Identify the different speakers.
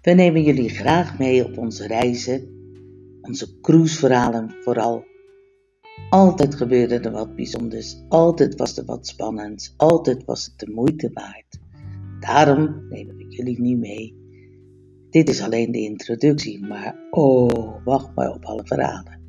Speaker 1: We nemen jullie graag mee op onze reizen, onze cruiseverhalen vooral. Altijd gebeurde er wat bijzonders, altijd was er wat spannends, altijd was het de moeite waard. Daarom nemen we jullie nu mee. Dit is alleen de introductie, maar oh, wacht maar op alle verhalen.